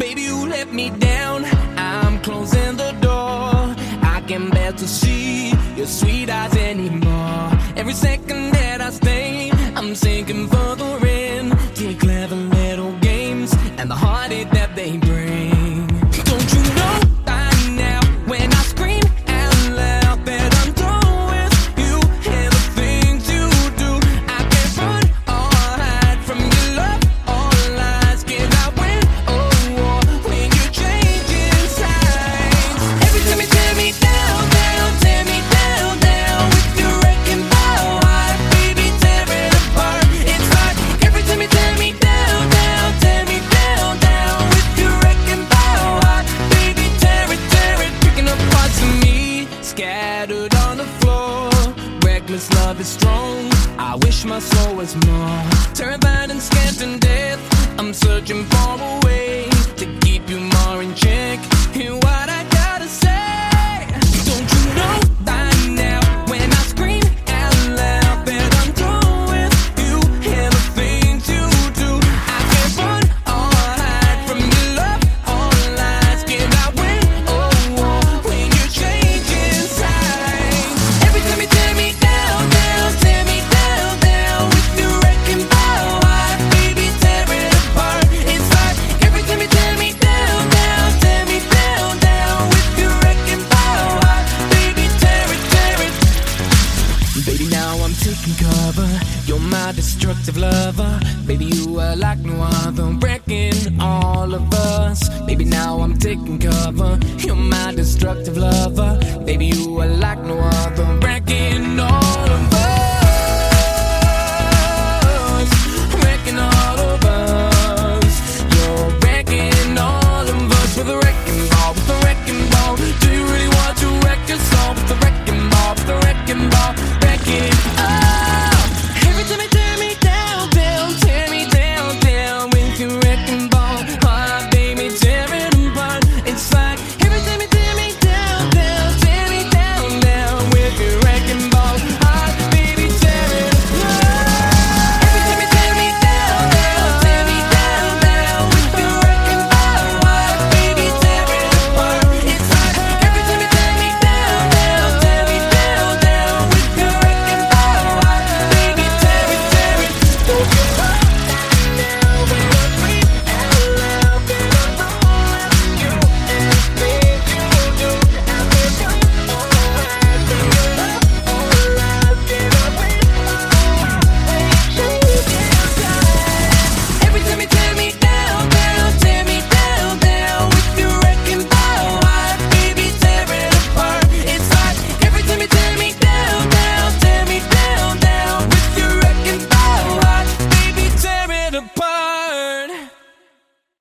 Baby, you let me down. I'm closing the door. I can't bear to see your sweet eyes anymore. Every second that I stay, I'm sinking further in. Take clever little games and the heartache. scattered on the floor. Reckless love is strong. I wish my soul was more terrified and scared and death. I'm searching for a way. can cover. You're my destructive lover. Baby, you are like no other, breaking all of us. Baby, now I'm taking cover. You're my destructive lover. Baby, you are like no other, breaking all